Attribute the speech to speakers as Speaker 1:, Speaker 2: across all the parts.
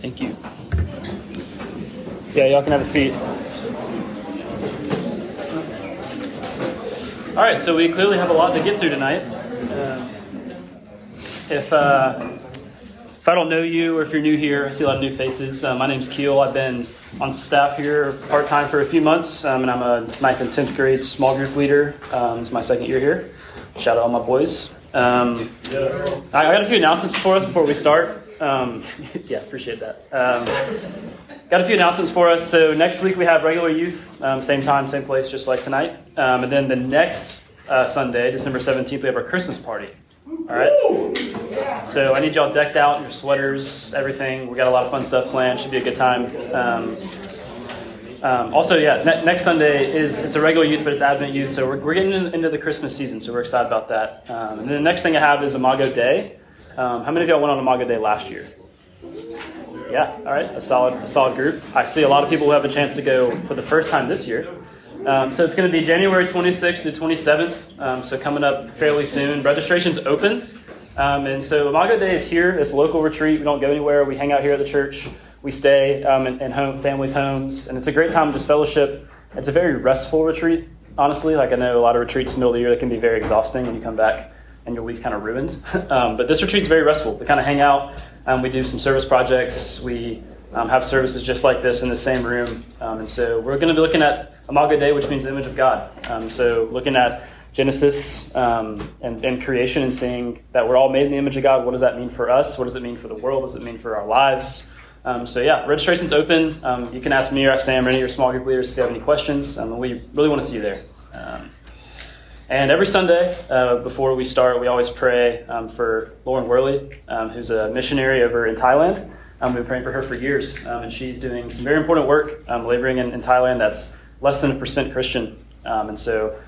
Speaker 1: Thank you. Yeah, y'all can have a seat. All right, so we clearly have a lot to get through tonight. Uh, if uh, if I don't know you or if you're new here, I see a lot of new faces. Uh, my name's Keel. I've been on staff here part time for a few months, um, and I'm a ninth and tenth grade small group leader. Um, it's my second year here. Shout out to all my boys. Um, I got a few announcements for us before we start. Um, yeah, appreciate that. Um, got a few announcements for us. So next week we have regular youth, um, same time, same place, just like tonight. Um, and then the next uh, Sunday, December 17th, we have our Christmas party. All right. So I need y'all decked out in your sweaters, everything. We got a lot of fun stuff planned. Should be a good time. Um, um, also, yeah, ne- next Sunday is it's a regular youth, but it's Advent youth, so we're, we're getting in, into the Christmas season, so we're excited about that. Um, and then the next thing I have is Imago Dei. Um, how many of y'all went on Imago Dei last year? Yeah, all right, a solid, a solid group. I see a lot of people who have a chance to go for the first time this year. Um, so it's going to be January 26th to 27th, um, so coming up fairly soon. Registration's open. Um, and so Imago Dei is here, this local retreat. We don't go anywhere. We hang out here at the church. We stay um, in, in home, families' homes, and it's a great time just fellowship. It's a very restful retreat, honestly. Like I know a lot of retreats in the middle of the year that can be very exhausting when you come back and your week's kind of ruined. um, but this retreat's very restful. We kind of hang out. Um, we do some service projects. We um, have services just like this in the same room. Um, and so we're going to be looking at Imago Dei, which means the image of God. Um, so looking at Genesis um, and, and, creation and seeing that we're all made in the image of God. What does that mean for us? What does it mean for the world? What does it mean for our lives? So yeah, registration's open. You can ask me or ask Sam or any of your small group leaders if you have any questions. We really want to see you there. Um, and every Sunday uh, before we start, we always pray um, for Lauren Worley, who's a missionary over in Thailand. we've been praying for her for years, and she's doing some very important work, laboring in, in, Thailand that's less than a percent Christian. and so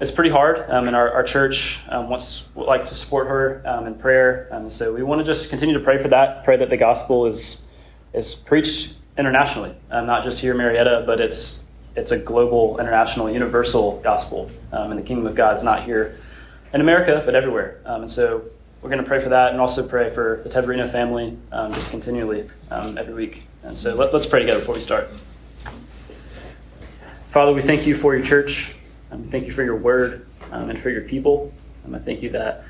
Speaker 1: it's pretty hard, um, and our, our church um, wants would like to support her um, in prayer. Um, so we want to just continue to pray for that. Pray that the gospel is is preached internationally, um, not just here in Marietta, but it's it's a global, international, universal gospel. Um, and the kingdom of God is not here in America, but everywhere. and so we're going to pray for that, and also pray for the Teverino family just continually every week. And so let, let's pray together before we start. Father, we thank you for your church. Um, thank you for your word um, and for your people. Um, I thank you that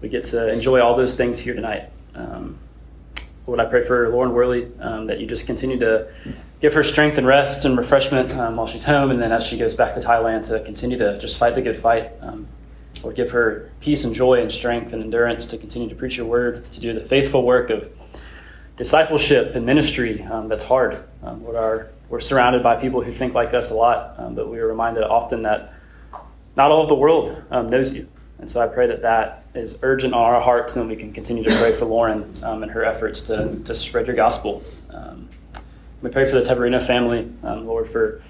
Speaker 1: we get to enjoy all those things here tonight. Um, Lord, I pray for Lauren Worley um, that you just continue to give her strength and rest and refreshment um, while she's home, and then as she goes back to Thailand to continue to just fight the good fight. Lord, give her peace and joy and strength and endurance to continue to preach your word, to do the faithful work of discipleship and ministry that's hard. Lord, our we're surrounded by people who think like us a lot, um, but we are reminded often that not all of the world um, knows you. And so I pray that that is urgent on our hearts, and we can continue to pray for Lauren um, and her efforts to, to spread your gospel. We pray for the Teverino family, um, Lord, for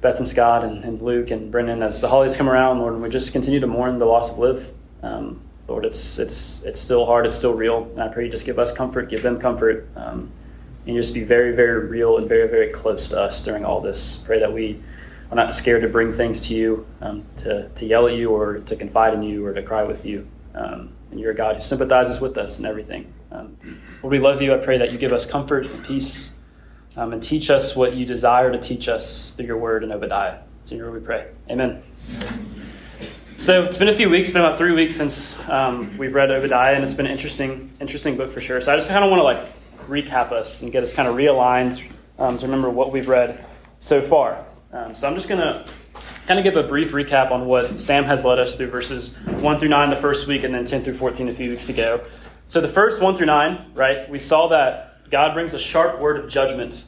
Speaker 1: Beth and Scott and, and, Luke and Brendan as the holidays come around, Lord, and we just continue to mourn the loss of Liv. Um, Lord, it's it's it's still hard, it's still real, and I pray you just give us comfort, give them comfort, um, and just be very, very real and very, very close to us during all this. Pray that we are not scared to bring things to you, um, to, to yell at you or to confide in you or to cry with you. Um, and you're a God who sympathizes with us in everything. Um, Lord, we love you. I pray that you give us comfort and peace um, and teach us what you desire to teach us through your word in Obadiah. It's in your word we pray. Amen. So it's been a few weeks, been about three weeks since um, we've read Obadiah, and it's been an interesting, interesting book for sure. So I just kind of want to like recap us and get us kind of realigned um, to remember what we've read so far. Um, so I'm just going to kind of give a brief recap on what Sam has led us through verses 1 through 9 the first week and then 10 through 14 a few weeks ago. So the first 1 through 9, right, we saw that God brings a sharp word of judgment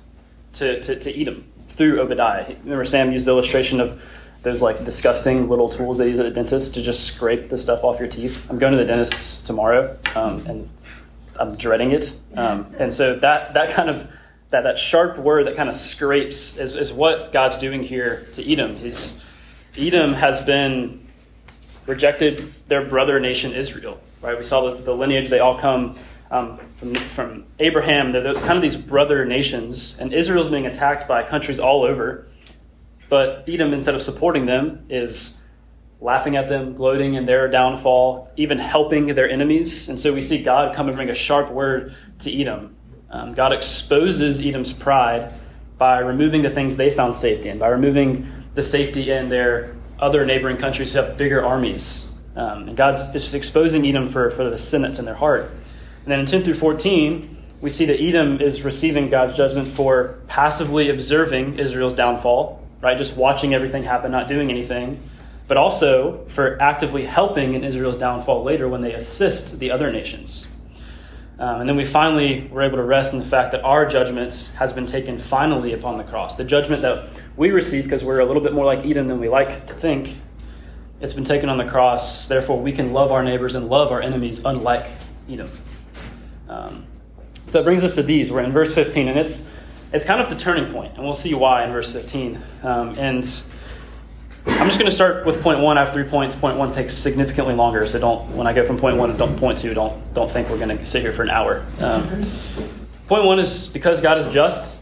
Speaker 1: to, to, to Edom through Obadiah. Remember, Sam used the illustration of those like disgusting little tools they use at the dentist to just scrape the stuff off your teeth. I'm going to the dentist tomorrow, um, and I'm dreading it. Um, and so that that kind of that that sharp word that kind of scrapes is, is what God's doing here to Edom. He's, Edom has been rejected their brother nation Israel. Right? We saw the, the lineage; they all come um, from from Abraham. They're kind of these brother nations, and Israel's being attacked by countries all over. But Edom, instead of supporting them, is laughing at them, gloating in their downfall, even helping their enemies. And so we see God come and bring a sharp word to Edom. Um, God exposes Edom's pride by removing the things they found safety in, by removing the safety in their other neighboring countries who have bigger armies. Um, and God's just exposing Edom for, for the sin that's in their heart. And then in 10 through 14, we see that Edom is receiving God's judgment for passively observing Israel's downfall, right? Just watching everything happen, not doing anything, but also for actively helping in Israel's downfall later when they assist the other nations. Um, and then we finally were able to rest in the fact that our judgments has been taken finally upon the cross. The judgment that we receive because we're a little bit more like Edom than we like to think, it's been taken on the cross. Therefore, we can love our neighbors and love our enemies, unlike Edom. Um, so it brings us to these. We're in verse 15, and it's it's kind of the turning point, and we'll see why in verse 15. Um, and I'm just going to start with point one. I have three points. Point one takes significantly longer, so don't. When I go from point one to point two, don't don't think we're going to sit here for an hour. Um, point one is because God is just,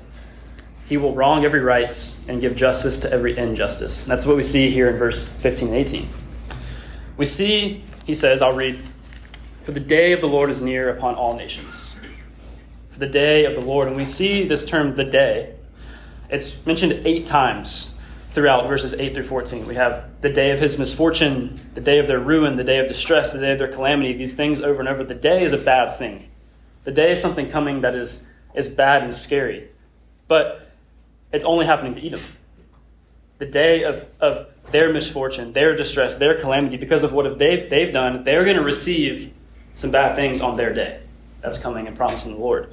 Speaker 1: He will wrong every right and give justice to every injustice. And that's what we see here in verse 15 and 18. We see, He says, I'll read, "For the day of the Lord is near upon all nations." For the day of the Lord, and we see this term, the day. It's mentioned eight times throughout verses 8 through 14. We have the day of his misfortune, the day of their ruin, the day of distress, the day of their calamity, these things over and over. The day is a bad thing. The day is something coming that is, is bad and scary. But it's only happening to Edom. The day of, of their misfortune, their distress, their calamity, because of what they've, they've done, they're going to receive some bad things on their day. That's coming and promising the Lord.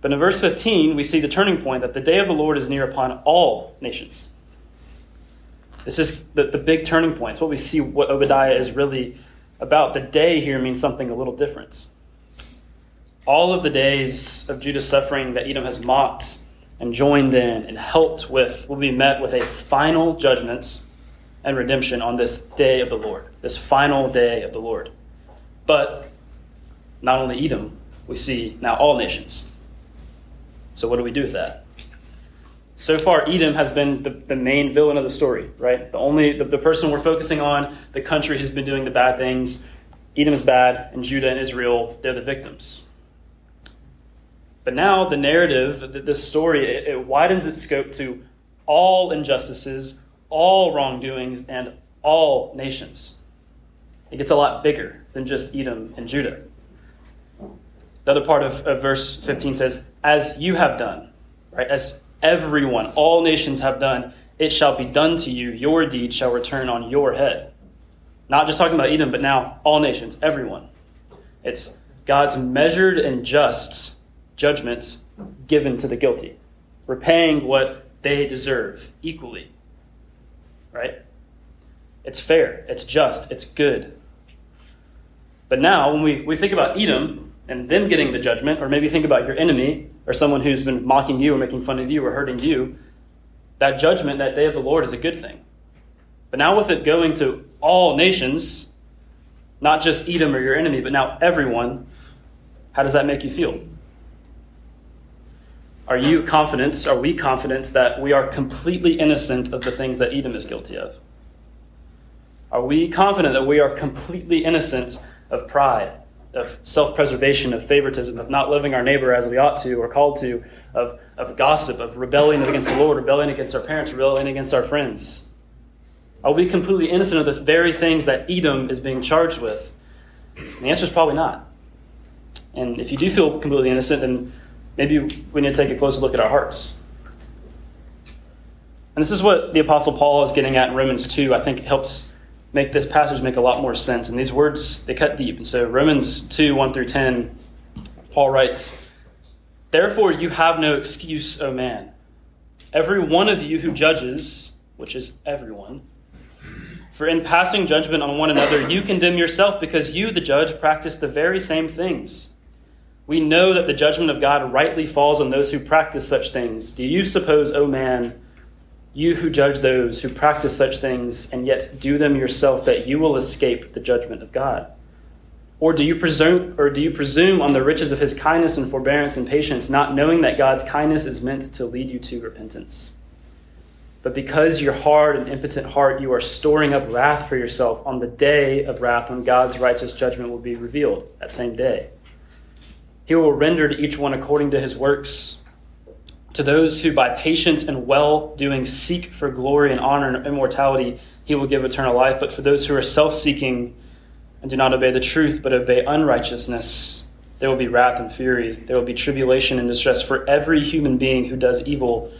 Speaker 1: But in verse 15, we see the turning point that the day of the Lord is near upon all nations. This is the, the big turning point. It's what we see what Obadiah is really about. The day here means something a little different. All of the days of Judah's suffering that Edom has mocked and joined in and helped with will be met with a final judgment and redemption on this day of the Lord, this final day of the Lord. But not only Edom, we see now all nations. So, what do we do with that? so far edom has been the, the main villain of the story right the only the, the person we're focusing on the country who's been doing the bad things edom is bad and judah and israel they're the victims but now the narrative this story it, it widens its scope to all injustices all wrongdoings and all nations it gets a lot bigger than just edom and judah the other part of, of verse 15 says as you have done right as everyone, all nations have done, it shall be done to you. Your deed shall return on your head. Not just talking about Edom, but now all nations, everyone. It's God's measured and just judgments given to the guilty, repaying what they deserve equally. Right? It's fair, it's just, it's good. But now, when we, we think about Edom and them getting the judgment, or maybe think about your enemy or someone who's been mocking you or making fun of you or hurting you, that judgment, that day of the Lord, is a good thing. But now, with it going to all nations, not just Edom or your enemy, but now everyone, how does that make you feel? Are you confident, are we confident that we are completely innocent of the things that Edom is guilty of? Are we confident that we are completely innocent of pride, of self preservation, of favoritism, of not loving our neighbor as we ought to or called to, of, of gossip, of rebelling against the Lord, rebelling against our parents, rebelling against our friends? Are we completely innocent of the very things that Edom is being charged with? And the answer is probably not. And if you do feel completely innocent, then maybe we need to take a closer look at our hearts. And this is what the Apostle Paul is getting at in Romans 2. I think helps make this passage make a lot more sense. And these words, they cut deep. And so Romans 2, 1 through 10, Paul writes, Therefore you have no excuse, O man. Every one of you who judges, which is everyone, for in passing judgment on one another, you condemn yourself because you, the judge, practice the very same things. We know that the judgment of God rightly falls on those who practice such things. Do you suppose, O man, you who judge those who practice such things and yet do them yourself, that you will escape the judgment of God? Or do you presume or do you presume on the riches of his kindness and forbearance and patience, not knowing that God's kindness is meant to lead you to repentance? But because your hard and impotent heart, you are storing up wrath for yourself on the day of wrath when God's righteous judgment will be revealed, that same day. He will render to each one according to his works. To those who by patience and well doing seek for glory and honor and immortality, he will give eternal life. But for those who are self seeking and do not obey the truth, but obey unrighteousness, there will be wrath and fury. There will be tribulation and distress for every human being who does evil,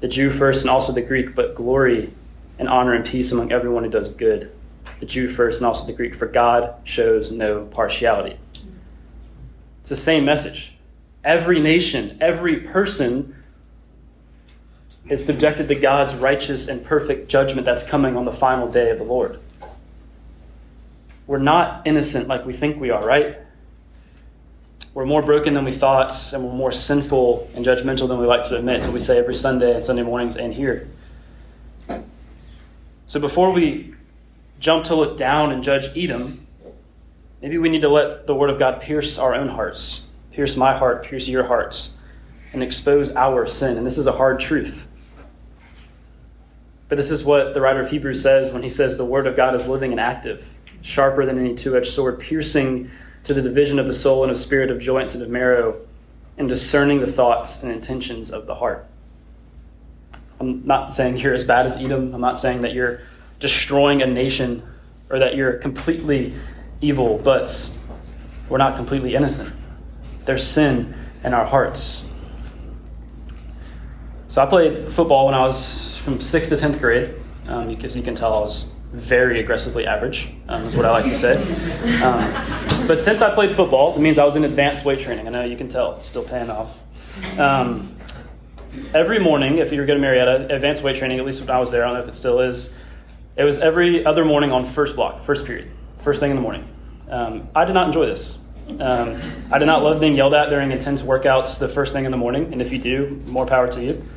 Speaker 1: the Jew first and also the Greek, but glory and honor and peace among everyone who does good, the Jew first and also the Greek, for God shows no partiality. It's the same message. Every nation, every person is subjected to God's righteous and perfect judgment that's coming on the final day of the Lord. We're not innocent like we think we are, right? We're more broken than we thought, and we're more sinful and judgmental than we like to admit. So we say every Sunday and Sunday mornings and here. So before we jump to look down and judge Edom, Maybe we need to let the Word of God pierce our own hearts, pierce my heart, pierce your hearts, and expose our sin. And this is a hard truth. But this is what the writer of Hebrews says when he says the Word of God is living and active, sharper than any two edged sword, piercing to the division of the soul and of spirit, of joints and of marrow, and discerning the thoughts and intentions of the heart. I'm not saying you're as bad as Edom. I'm not saying that you're destroying a nation or that you're completely evil, but we're not completely innocent. There's sin in our hearts. So I played football when I was from 6th to 10th grade. Um, because you can tell I was very aggressively average, um, is what I like to say. Um, but since I played football, it means I was in advanced weight training. I know you can tell, still paying off. Um, every morning, if you were going to Marietta, advanced weight training, at least when I was there, I don't know if it still is, it was every other morning on first block, first period, first thing in the morning. Um, I did not enjoy this. Um, I did not love being yelled at during intense workouts the first thing in the morning, and if you do, more power to you.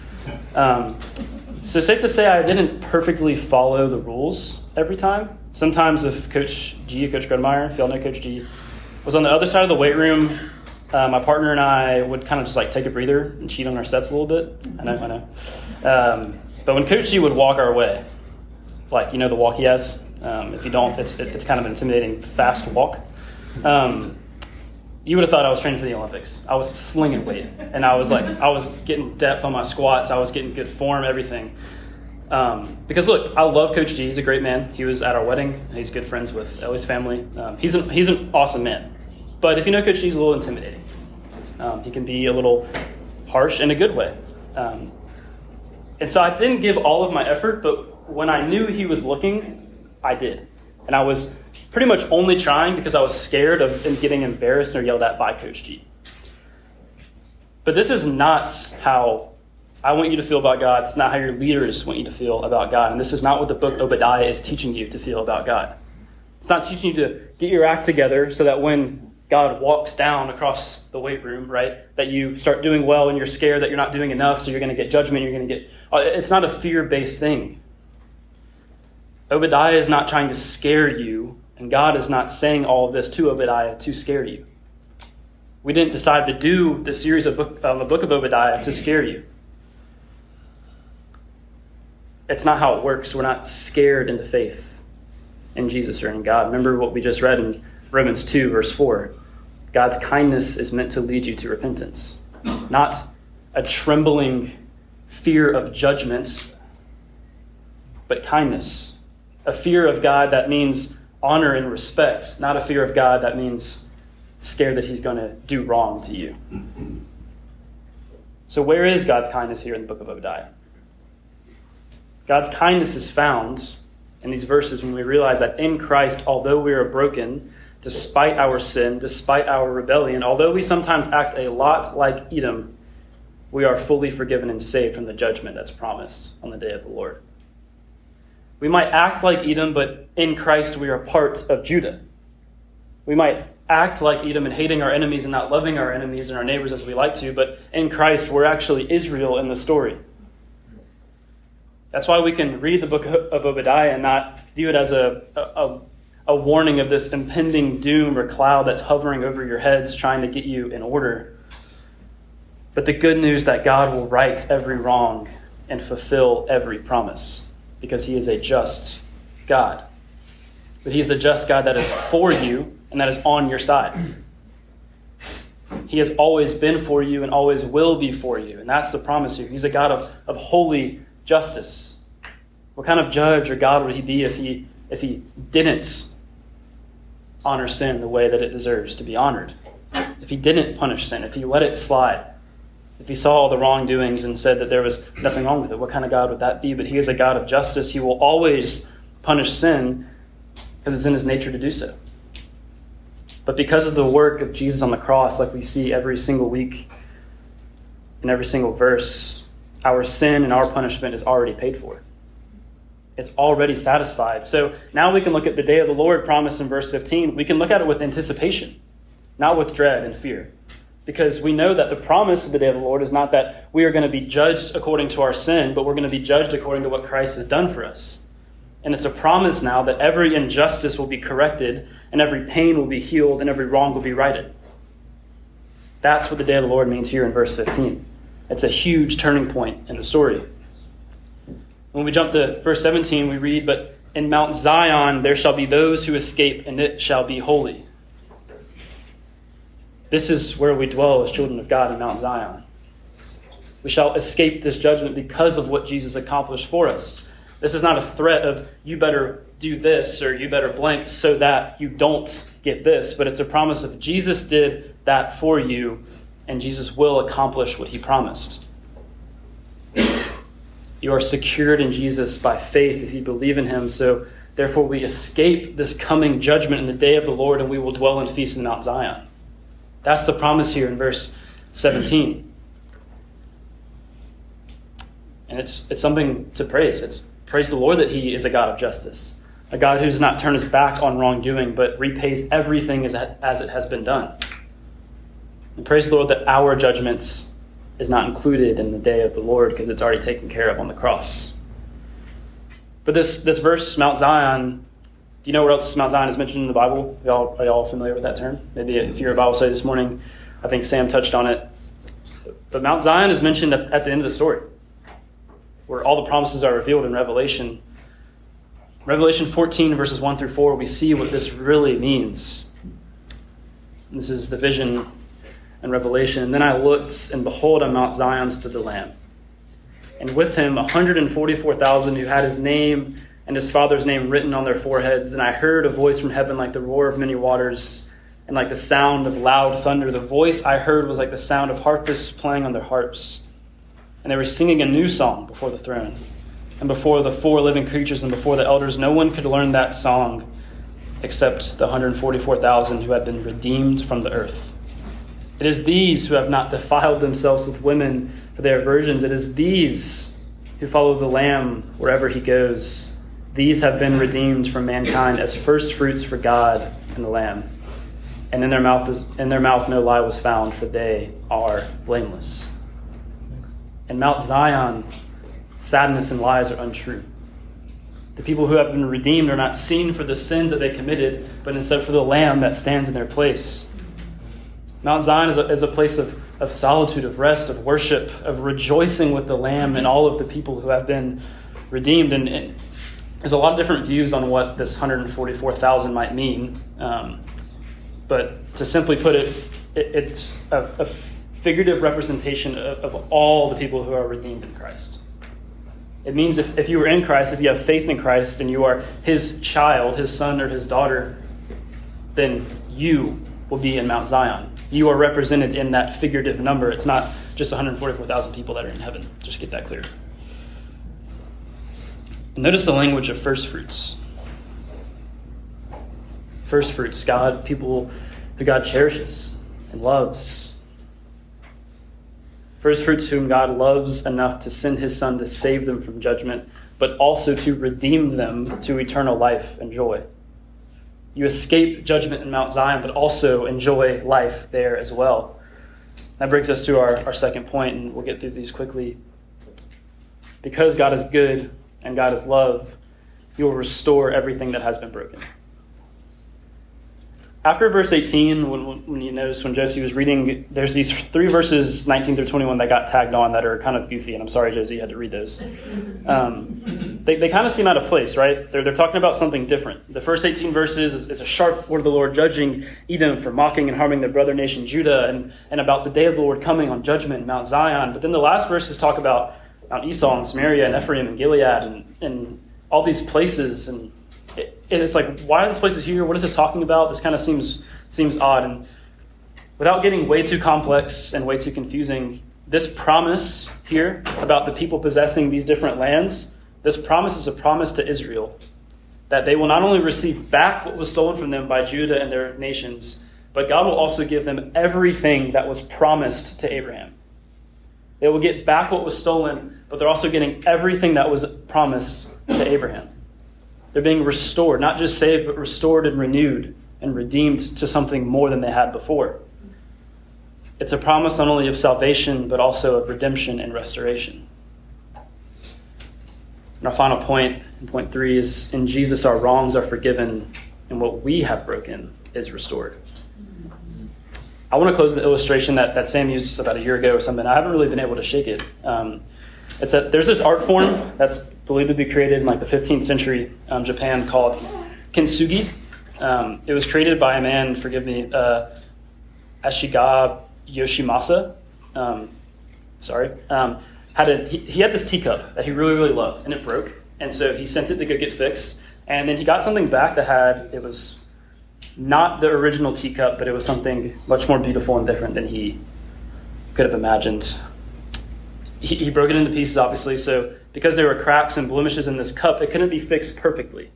Speaker 1: So, safe to say, I didn't perfectly follow the rules every time. Sometimes, if Coach G, Coach Grudmeyer, if y'all know Coach G, was on the other side of the weight room, uh, my partner and I would kind of just like take a breather and cheat on our sets a little bit. I know, I know. Um, but when Coach G would walk our way, like you know the walk he has, um, if you don't, it's, it, it's kind of an intimidating fast walk. Um, you would have thought I was training for the Olympics. I was slinging weight, and I was like, I was getting depth on my squats. I was getting good form, everything. Um, because look, I love Coach G. He's a great man. He was at our wedding. He's good friends with Ellie's family. Um, he's an, he's an awesome man. But if you know Coach G, he's a little intimidating. Um, he can be a little harsh in a good way. Um, and so I didn't give all of my effort, but when I knew he was looking, I did. And I was pretty much only trying because I was scared of getting embarrassed or yelled at by Coach G. But this is not how I want you to feel about God. It's not how your leaders want you to feel about God. And this is not what the book Obadiah is teaching you to feel about God. It's not teaching you to get your act together so that when God walks down across the weight room, right, that you start doing well and you're scared that you're not doing enough, so you're going to get judgment, you're going to get. Uh, it's not a fear based thing. Obadiah is not trying to scare you, and God is not saying all of this to Obadiah to scare you. We didn't decide to do the series of book, the book of Obadiah to scare you. It's not how it works. We're not scared into faith in Jesus or in God. Remember what we just read in Romans 2, verse 4. God's kindness is meant to lead you to repentance, not a trembling fear of judgment, but kindness a fear of God that means honor and respect, not a fear of God that means scared that he's going to do wrong to you. So, where is God's kindness here in the book of Obadiah? God's kindness is found in these verses when we realize that in Christ, although we are broken, despite our sin, despite our rebellion, although we sometimes act a lot like Edom, we are fully forgiven and saved from the judgment that's promised on the day of the Lord. We might act like Edom, but in Christ we are part of Judah. We might act like Edom and hating our enemies and not loving our enemies and our neighbors as we like to, but in Christ we're actually Israel in the story. That's why we can read the book of Obadiah and not view it as a, a, a warning of this impending doom or cloud that's hovering over your heads trying to get you in order. But the good news that God will right every wrong and fulfill every promise because he is a just God. But he is a just God that is for you and that is on your side. He has always been for you and always will be for you. And that's the promise here. He's a God of, of holy justice. What kind of judge or God would he be if he, if he didn't honor sin the way that it deserves to be honored? If he didn't punish sin, if he let it slide, if he saw all the wrongdoings and said that there was nothing wrong with it, what kind of God would that be? But he is a God of justice. He will always punish sin because it's in his nature to do so. But because of the work of Jesus on the cross, like we see every single week in every single verse, our sin and our punishment is already paid for. It's already satisfied. So now we can look at the day of the Lord promised in verse 15. We can look at it with anticipation, not with dread and fear. Because we know that the promise of the day of the Lord is not that we are going to be judged according to our sin, but we're going to be judged according to what Christ has done for us. And it's a promise now that every injustice will be corrected, and every pain will be healed, and every wrong will be righted. That's what the day of the Lord means here in verse 15. It's a huge turning point in the story. When we jump to verse 17, we read, But in Mount Zion there shall be those who escape, and it shall be holy. This is where we dwell as children of God in Mount Zion. We shall escape this judgment because of what Jesus accomplished for us. This is not a threat of you better do this or you better blank so that you don't get this, but it's a promise of Jesus did that for you and Jesus will accomplish what he promised. You are secured in Jesus by faith if you believe in him. So therefore we escape this coming judgment in the day of the Lord and we will dwell in peace in Mount Zion. That's the promise here in verse 17. And it's it's something to praise. It's Praise the Lord that He is a God of justice, a God who does not turn His back on wrongdoing, but repays everything as, as it has been done. And praise the Lord that our judgments is not included in the day of the Lord because it's already taken care of on the cross. But this, this verse, Mount Zion, you know where else Mount Zion is mentioned in the Bible? Are y'all, are y'all familiar with that term? Maybe if you're a Bible study this morning, I think Sam touched on it. But Mount Zion is mentioned at, the end of the story where all the promises are revealed in Revelation. Revelation 14, verses 1 through 4, we see what this really means. This is the vision and revelation. And then I looked, and behold, on Mount Zion stood the Lamb. And with him, 144,000 who had his name and his father's name written on their foreheads. And I heard a voice from heaven like the roar of many waters and like the sound of loud thunder. The voice I heard was like the sound of harpists playing on their harps and they were singing a new song before the throne and before the four living creatures and before the elders. No one could learn that song except the 144,000 who had been redeemed from the earth. It is these who have not defiled themselves with women for their virgins. It is these who follow the Lamb wherever he goes. These have been redeemed from mankind as first fruits for God and the Lamb. And in their mouth, in their mouth no lie was found, for they are blameless. In Mount Zion, sadness and lies are untrue. The people who have been redeemed are not seen for the sins that they committed, but instead for the Lamb that stands in their place. Mount Zion is a, is a place of, of solitude, of rest, of worship, of rejoicing with the Lamb and all of the people who have been redeemed. And, and there's a lot of different views on what this 144,000 might mean. Um, but to simply put it, it it's a, a figurative representation of, of all the people who are redeemed in Christ. It means if, if you are in Christ, if you have faith in Christ, and you are his child, his son or his daughter, then you will be in Mount Zion. You are represented in that figurative number. It's not just 144,000 people that are in heaven. Just get that clear. Notice the language of first fruits. First fruits, God, people who God cherishes and loves First fruits whom God loves enough to send his Son to save them from judgment, but also to redeem them to eternal life and joy. You escape judgment in Mount Zion, but also enjoy life there as well. That brings us to our, our second point, and we'll get through these quickly. Because God is good and God is love, he will restore everything that has been broken. after verse 18, when, when you notice when Josie was reading, there's these three verses, 19 through 21, that got tagged on that are kind of goofy. And I'm sorry, Josie, you had to read those. Um, they, they kind of seem out of place, right? They're, they're talking about something different. The first 18 verses is, is a sharp word of the Lord judging Edom for mocking and harming their brother nation Judah and, and about the day of the Lord coming on judgment, Mount Zion. But then the last verses talk about Mount Esau and Samaria and Ephraim and Gilead and, and all these places. And it, it's like, why are these places here? What is this talking about? This kind of seems seems odd. And without getting way too complex and way too confusing, this promise here about the people possessing these different lands, this promise is a promise to Israel that they will not only receive back what was stolen from them by Judah and their nations, but God will also give them everything that was promised to Abraham. They will get back what was stolen, but they're also getting everything that was promised to Abraham. They're being restored, not just saved, but restored and renewed and redeemed to something more than they had before. It's a promise not only of salvation, but also of redemption and restoration. And our final point, point three, is in Jesus our wrongs are forgiven, and what we have broken is restored. I want to close with an illustration that, that Sam used about a year ago or something. I haven't really been able to shake it. Um, it's that there's this art form that's believed to be created in like the 15th century um, Japan called kintsugi. Um, it was created by a man, forgive me, uh, Ashiga Yoshimasa. Um, sorry. Um, had a, he, he, had this teacup that he really, really loved, and it broke. And so he sent it to go get fixed. And then he got something back that had, it was not the original teacup, but it was something much more beautiful and different than he could have imagined. He, he broke it into pieces, obviously. So because there were cracks and blemishes in this cup, it couldn't be fixed perfectly.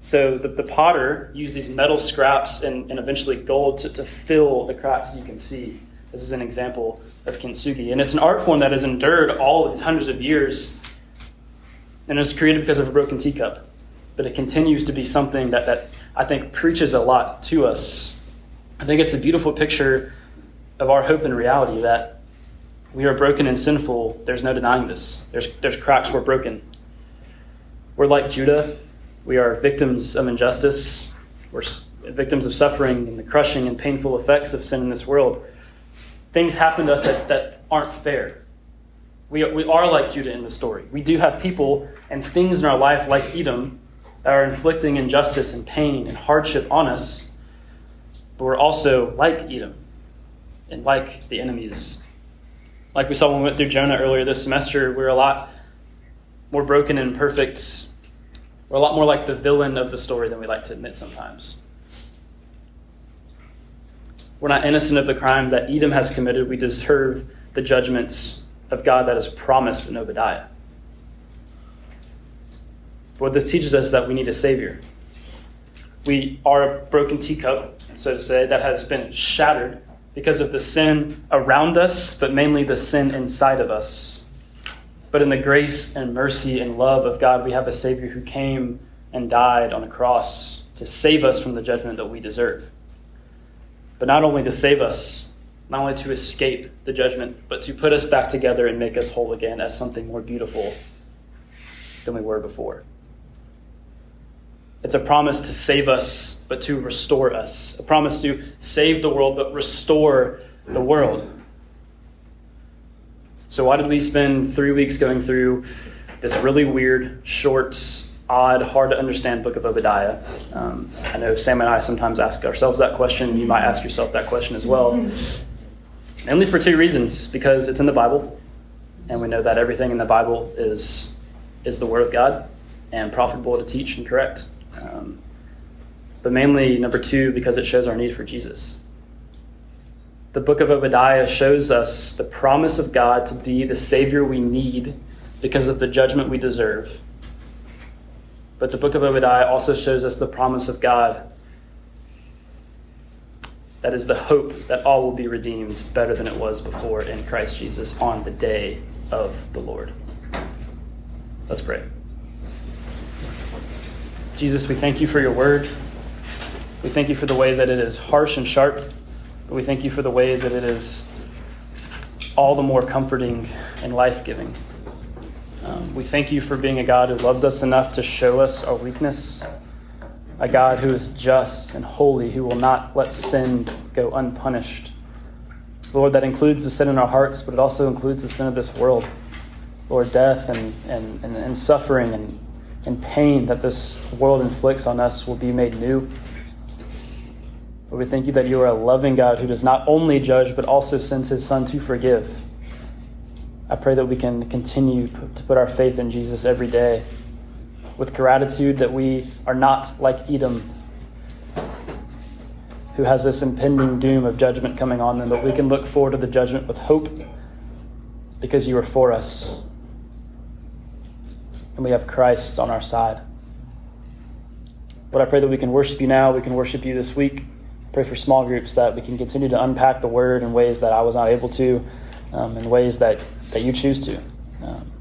Speaker 1: So the, the potter used these metal scraps and, and eventually gold to, to fill the cracks you can see. This is an example of kintsugi. And it's an art form that has endured all these hundreds of years and it was created because of a broken teacup. But it continues to be something that, that I think preaches a lot to us. I think it's a beautiful picture of our hope and reality that we are broken and sinful. There's no denying this. There's, there's cracks, we're broken. We're like Judah, we are victims of injustice. We're victims of suffering and the crushing and painful effects of sin in this world. Things happen to us that, that aren't fair. We, we are like Judah in the story. We do have people and things in our life like Edom that are inflicting injustice and pain and hardship on us. But we're also like Edom and like the enemies. Like we saw when we went through Jonah earlier this semester, we're a lot more broken and imperfect we're a lot more like the villain of the story than we like to admit sometimes. We're not innocent of the crimes that Edom has committed. We deserve the judgments of God that is promised in Obadiah. What this teaches us is that we need a Savior. We are a broken teacup, so to say, that has been shattered because of the sin around us, but mainly the sin inside of us but in the grace and mercy and love of God, we have a Savior who came and died on a cross to save us from the judgment that we deserve. But not only to save us, not only to escape the judgment, but to put us back together and make us whole again as something more beautiful than we were before. It's a promise to save us, but to restore us. A promise to save the world, but restore the world. So, why did we spend three weeks going through this really weird, short, odd, hard to understand book of Obadiah? Um, I know Sam and I sometimes ask ourselves that question. You might ask yourself that question as well. Mainly for two reasons because it's in the Bible, and we know that everything in the Bible is, is the Word of God and profitable to teach and correct. Um, but mainly, number two, because it shows our need for Jesus the book of Obadiah shows us the promise of God to be the Savior we need because of the judgment we deserve. But the book of Obadiah also shows us the promise of God that is the hope that all will be redeemed better than it was before in Christ Jesus on the day of the Lord. Let's pray. Jesus, we thank you for your word. We thank you for the way that it is harsh and sharp but we thank you for the ways that it is all the more comforting and life giving. Um, we thank you for being a God who loves us enough to show us our weakness, a God who is just and holy, who will not let sin go unpunished. Lord, that includes the sin in our hearts, but it also includes the sin of this world. Lord, death and, and, and, and suffering and, and pain that this world inflicts on us will be made new. Lord, we thank you that you are a loving God who does not only judge, but also sends his Son to forgive. I pray that we can continue to put our faith in Jesus every day with gratitude that we are not like Edom, who has this impending doom of judgment coming on them, but we can look forward to the judgment with hope because you are for us. And we have Christ on our side. But I pray that we can worship you now, we can worship you this week. Pray for small groups that we can continue to unpack the word in ways that I was not able to, um, in ways that, that you choose to. Um,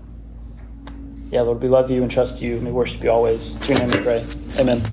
Speaker 1: yeah, Lord, we love you and trust you, and we worship you always. To your name we pray. Amen.